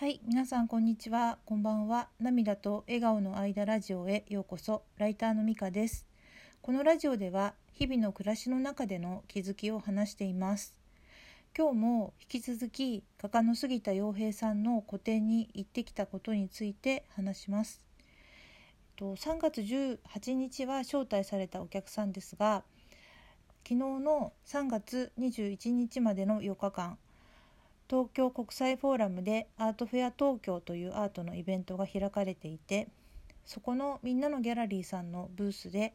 はい、皆さんこんにちは。こんばんは。涙と笑顔の間ラジオへようこそ。ライターのみかです。このラジオでは日々の暮らしの中での気づきを話しています。今日も引き続き画家の杉田洋平さんの個展に行ってきたことについて話します。と3月18日は招待されたお客さんですが、昨日の3月21日までの4日間東京国際フォーラムでアートフェア東京というアートのイベントが開かれていてそこのみんなのギャラリーさんのブースで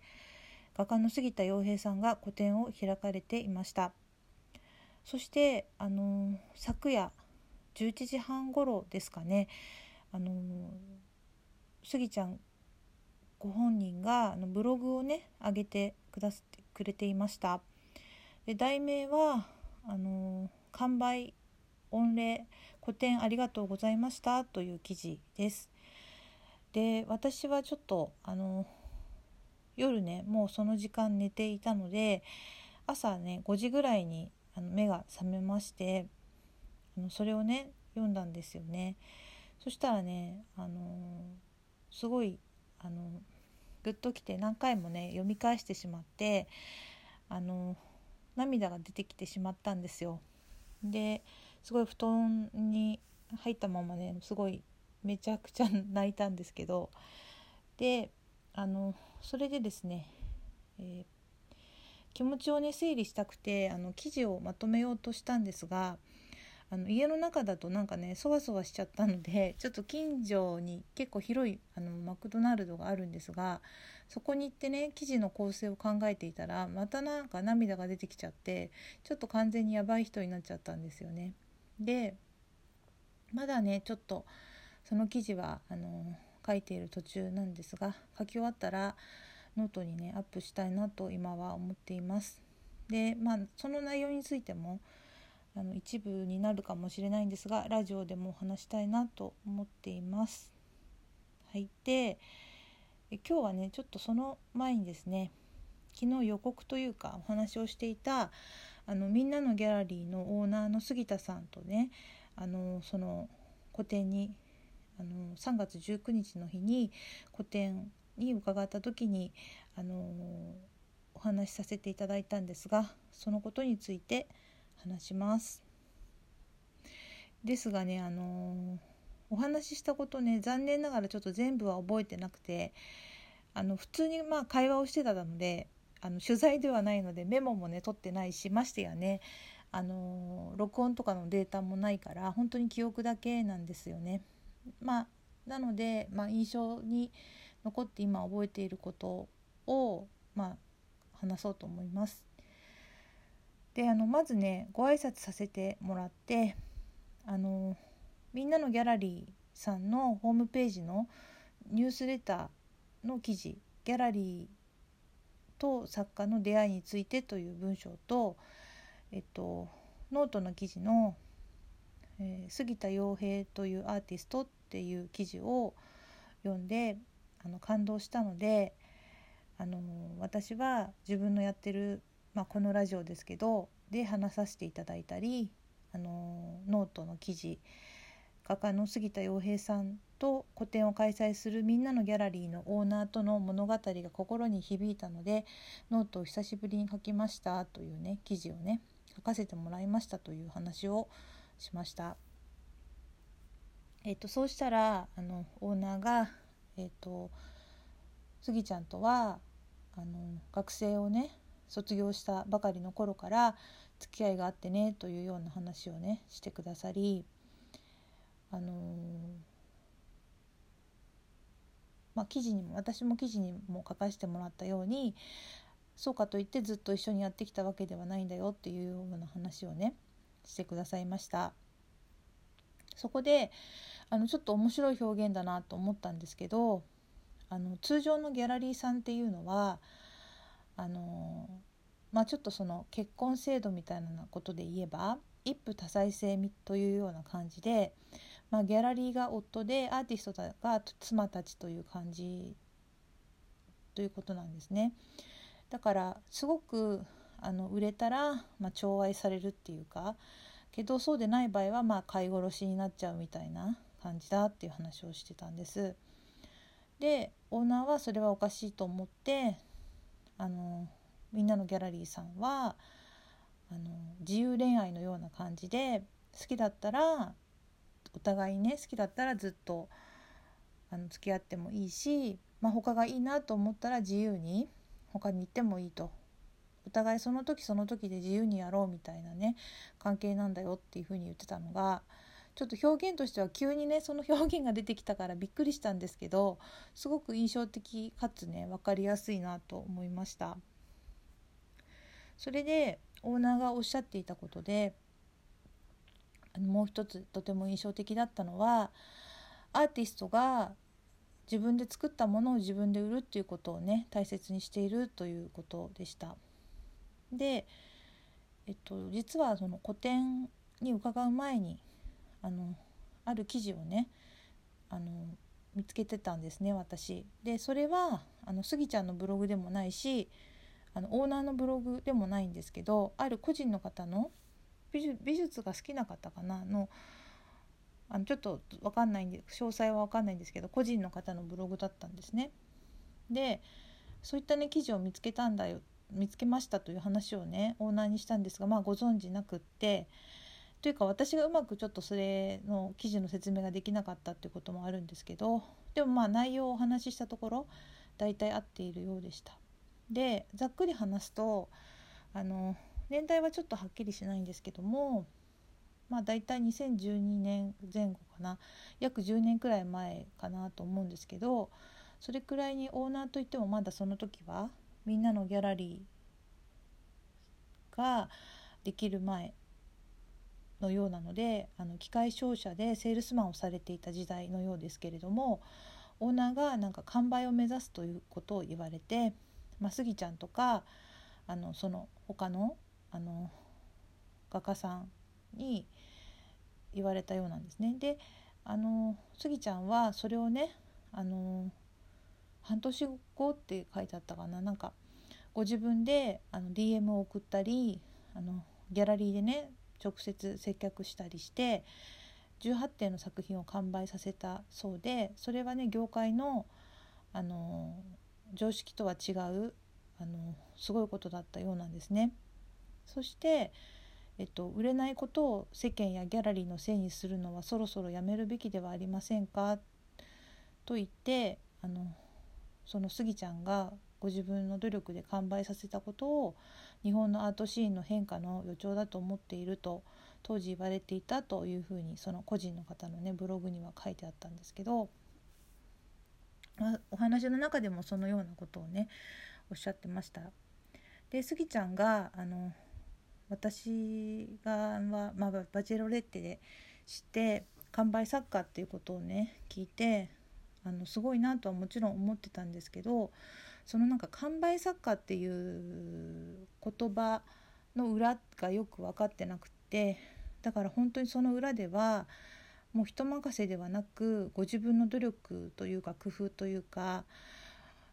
画家の杉田洋平さんが個展を開かれていました。そしてあの昨夜11時半頃ですかねあの杉ちゃんご本人があのブログをね上げてくださってくれていました。で題名はあの完売御礼個展ありがとうございましたという記事です。で私はちょっとあの夜ねもうその時間寝ていたので朝ね5時ぐらいにあの目が覚めましてあのそれをね読んだんですよね。そしたらねあのすごいあのグッときて何回もね読み返してしまってあの涙が出てきてしまったんですよ。ですごい布団に入ったままねすごいめちゃくちゃ泣いたんですけどであのそれでですね、えー、気持ちをね整理したくてあの記事をまとめようとしたんですがあの家の中だとなんかねそわそわしちゃったので ちょっと近所に結構広いあのマクドナルドがあるんですがそこに行ってね記事の構成を考えていたらまたなんか涙が出てきちゃってちょっと完全にやばい人になっちゃったんですよね。でまだねちょっとその記事はあの書いている途中なんですが書き終わったらノートにねアップしたいなと今は思っています。でまあその内容についてもあの一部になるかもしれないんですがラジオでも話したいなと思っています。はい、で今日はねちょっとその前にですね昨日予告というかお話をしていたあのみんなのギャラリーのオーナーの杉田さんとねあのその個展にあの3月19日の日に個展に伺った時にあのお話しさせていただいたんですがそのことについて話します。ですがねあのお話ししたことね残念ながらちょっと全部は覚えてなくてあの普通にまあ会話をしてたのであの取材ではないのでメモもね取ってないしましてやねあの録音とかのデータもないから本当に記憶だけなんですよね。まあ、なので、まあ、印象に残って今覚えていることを、まあ、話そうと思います。であのまずねご挨拶させてもらってあのみんなのギャラリーさんのホームページのニュースレターの記事ギャラリーと作家の出会いについてという文章と、えっと、ノートの記事の、えー、杉田陽平というアーティストっていう記事を読んであの感動したのであの私は自分のやってる、まあ、このラジオですけどで話させていただいたりあのノートの記事画家の杉田陽平さんと個展を開催するみんなのギャラリーのオーナーとの物語が心に響いたのでノートを久しぶりに書きましたというね記事をね書かせてもらいましたという話をしました。えーと、そうしたらあのオーナーが、えーと、スギちゃんとはあの学生をね卒業したばかりの頃から付き合いがあってねというような話をねしてくださりあのまあ、記事にも私も記事にも書かせてもらったようにそうかといってずっと一緒にやってきたわけではないんだよっていうような話をねしてくださいました。そこであのちょっと面白い表現だなと思ったんですけどあの通常のギャラリーさんっていうのはあのまあちょっとその結婚制度みたいなことで言えば一夫多妻制というような感じでまあ、ギャラリーが夫でアーティストが妻たちという感じということなんですね。だからすごくあの売れたら、まあ、寵愛されるっていうかけどそうでない場合はまあ飼い殺しになっちゃうみたいな感じだっていう話をしてたんです。でオーナーはそれはおかしいと思ってあのみんなのギャラリーさんはあの自由恋愛のような感じで好きだったらお互いね好きだったらずっとあの付き合ってもいいし、まあ、他がいいなと思ったら自由に他に行ってもいいとお互いその時その時で自由にやろうみたいなね関係なんだよっていうふうに言ってたのがちょっと表現としては急にねその表現が出てきたからびっくりしたんですけどすごく印象的かつね分かりやすいなと思いました。それでオーナーがおっしゃっていたことでもう一つとても印象的だったのはアーティストが自分で作ったものを自分で売るっていうことをね大切にしているということでした。で、えっと、実はその個展に伺う前にあのある記事をねあの見つけてたんですね私。でそれはあのスギちゃんのブログでもないしあのオーナーのブログでもないんですけどある個人の方の美術が好きな方かな？のあのちょっと分かんないんで詳細は分かんないんですけど個人の方のブログだったんですね。でそういったね記事を見つけたんだよ見つけましたという話をねオーナーにしたんですがまあご存知なくってというか私がうまくちょっとそれの記事の説明ができなかったっていうこともあるんですけどでもまあ内容をお話ししたところ大体合っているようでした。でざっくり話すとあの年代はちょっとはっきりしないんですけどもまあ大体2012年前後かな。約10年くらい前かなと思うんですけどそれくらいにオーナーといってもまだその時はみんなのギャラリーができる前のようなのであの機械商社でセールスマンをされていた時代のようですけれどもオーナーがなんか完売を目指すということを言われてまあ、スギちゃんとかあのその他のあの画家さんに言われたようなんですね。であのスギちゃんはそれをねあの半年後って書いてあったかななんかご自分であの DM を送ったりあのギャラリーでね直接接客したりして18点の作品を完売させたそうでそれはね業界のあの常識とは違うあのすごいことだったようなんですね。そして、えっと、売れないことを世間やギャラリーのせいにするのはそろそろやめるべきではありませんか？と言ってあのそのスギちゃんがご自分の努力で完売させたことを日本のアートシーンの変化の予兆だと思っていると当時言われていたというふうにその個人の方のねブログには書いてあったんですけど。あお話の中でもそのようなことをねおっしゃってました。でスギちゃんがあの私が、まあ、バチェロレッテで知って完売作家っていうことをね聞いてあのすごいなとはもちろん思ってたんですけどそのなんか完売作家っていう言葉の裏がよく分かってなくてだから本当にその裏ではもう人任せではなくご自分の努力というか工夫というか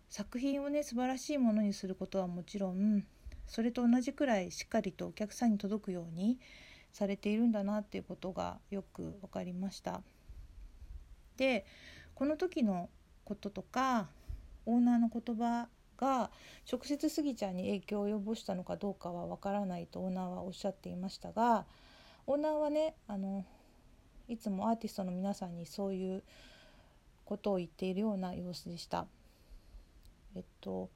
作品をね素晴らしいものにすることはもちろんそれと同じくらいしっかりとお客さんに届くようにされているんだなっていうことがよく分かりました。でこの時のこととかオーナーの言葉が直接スギちゃんに影響を及ぼしたのかどうかは分からないとオーナーはおっしゃっていましたがオーナーはねあのいつもアーティストの皆さんにそういうことを言っているような様子でした。えっと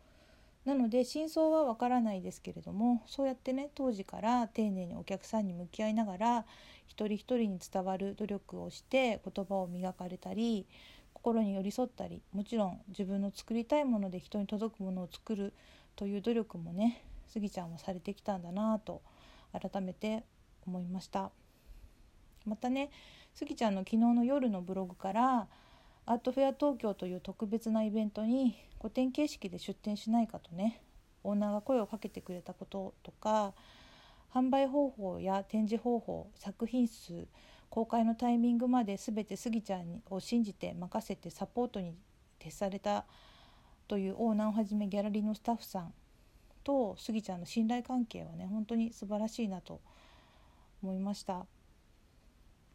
なので真相はわからないですけれどもそうやってね当時から丁寧にお客さんに向き合いながら一人一人に伝わる努力をして言葉を磨かれたり心に寄り添ったりもちろん自分の作りたいもので人に届くものを作るという努力もねスギちゃんはされてきたんだなと改めて思いました。またねスギちゃんの昨日の夜のブログからアートフェア東京という特別なイベントに個展形式で出展しないかとねオーナーが声をかけてくれたこととか販売方法や展示方法作品数公開のタイミングまで全てスギちゃんを信じて任せてサポートに徹されたというオーナーをはじめギャラリーのスタッフさんとスギちゃんの信頼関係はね本当に素晴らしいなと思いました。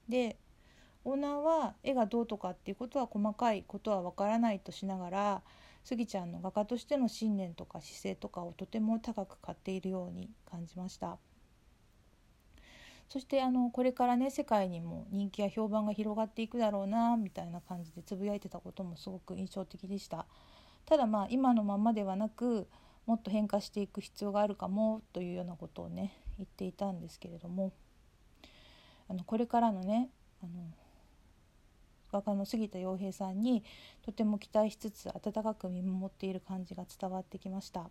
でオーナーは絵がどうとかっていうことは細かいことはわからないとしながらスギちゃんの画家としての信念とか姿勢とかをとても高く買っているように感じました。そしてあのこれからね世界にも人気や評判が広がっていくだろうなみたいな感じでつぶやいてたこともすごく印象的でした。ただまあ今のままではなくもっと変化していく必要があるかもというようなことをね言っていたんですけれどもあのこれからのねあの画家の杉田洋平さんにとても期待しつつ温かく見守っている感じが伝わってきました。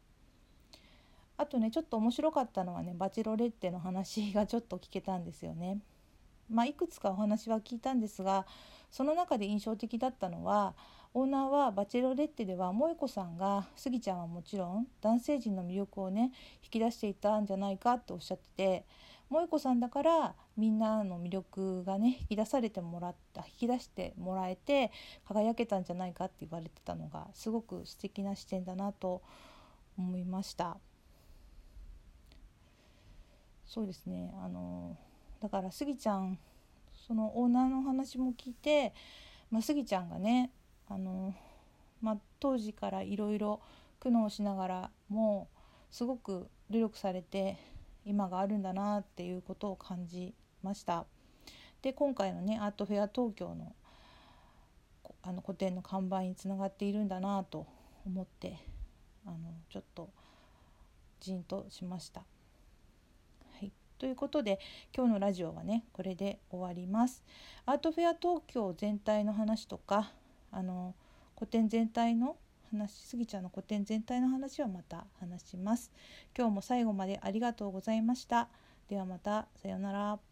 あとねちょっと面白かったのはねバチロレッテの話がちょっと聞けたんですよね。まあ、いくつかお話は聞いたんですがその中で印象的だったのはオーナーはバチェロレッテでは萌子さんがスギちゃんはもちろん男性陣の魅力をね引き出していたんじゃないかっておっしゃってて萌子さんだからみんなの魅力がね引き出されてもらった引き出してもらえて輝けたんじゃないかって言われてたのがすごく素敵な視点だなと思いました。そうですね。あのだからスギちゃんそのオーナーの話も聞いて、まあ、スギちゃんがねあの、まあ、当時からいろいろ苦悩しながらもすごく努力されて今があるんだなっていうことを感じました。で今回のねアートフェア東京のあの個展の完売につながっているんだなと思ってあのちょっとじんとしました。はい、ということで今日のラジオはねこれで終わります。アートフェア東京全体の話とかあの個展全体の話しすぎちゃんの古典全体の話はまた話します。今日も最後までありがとうございました。ではまたさようなら。